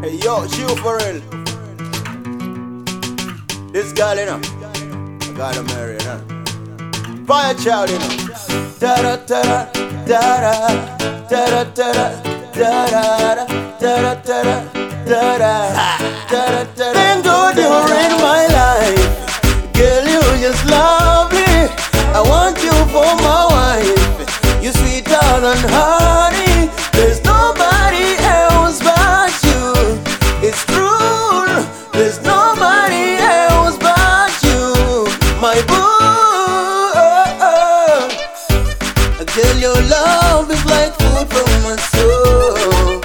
Hey yo, chill for real. This girl, you know, I gotta marry, you know. Fyachild, you know. Da da da da da da da da da da da da da da da da da Thank God you're in my life, girl. You just lovely. I want you for my wife. You sweeter than honey. Girl, your love is like food from my soul,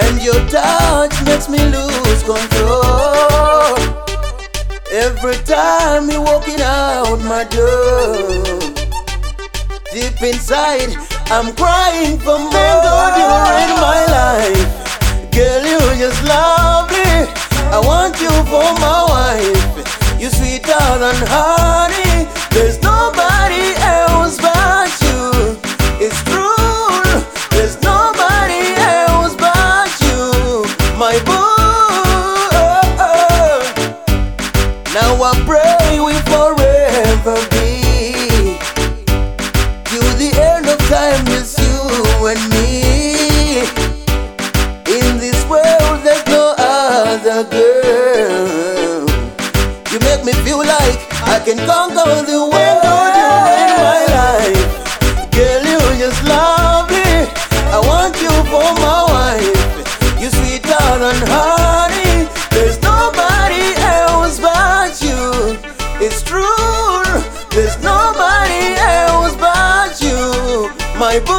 and your touch makes me lose control. Every time you're walking out my door, deep inside, I'm crying for more. Thank God you're in my life. Girl, you just lovely. I want you for my wife. You sweeter than honey. Now I pray we forever be. To the end of time, just you and me. In this world, there's no other girl. You make me feel like I can conquer the world. There's nobody else but you, my boo.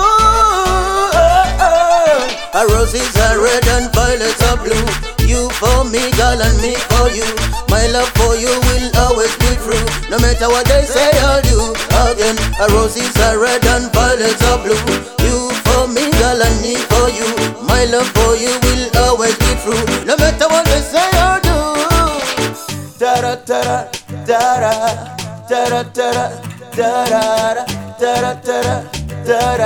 Our roses are red and violets are blue. You for me, girl, and me for you. My love for you will always be true. No matter what they say, I'll do again. Our roses are red and violets are blue. You for me, girl, and me for you. My love for you will always be true. No matter what they say, I'll do. Da da da da da da da da da da da da da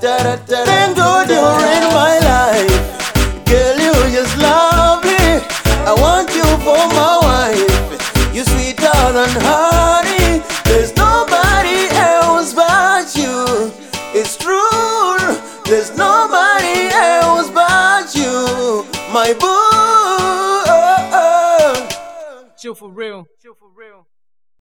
da da Thank God you're in my life, girl. You just lovely. I want you for my wife. You sweeter than honey. There's nobody else but you. It's true. There's nobody else but you, my boo. Chill for real. Chill for real.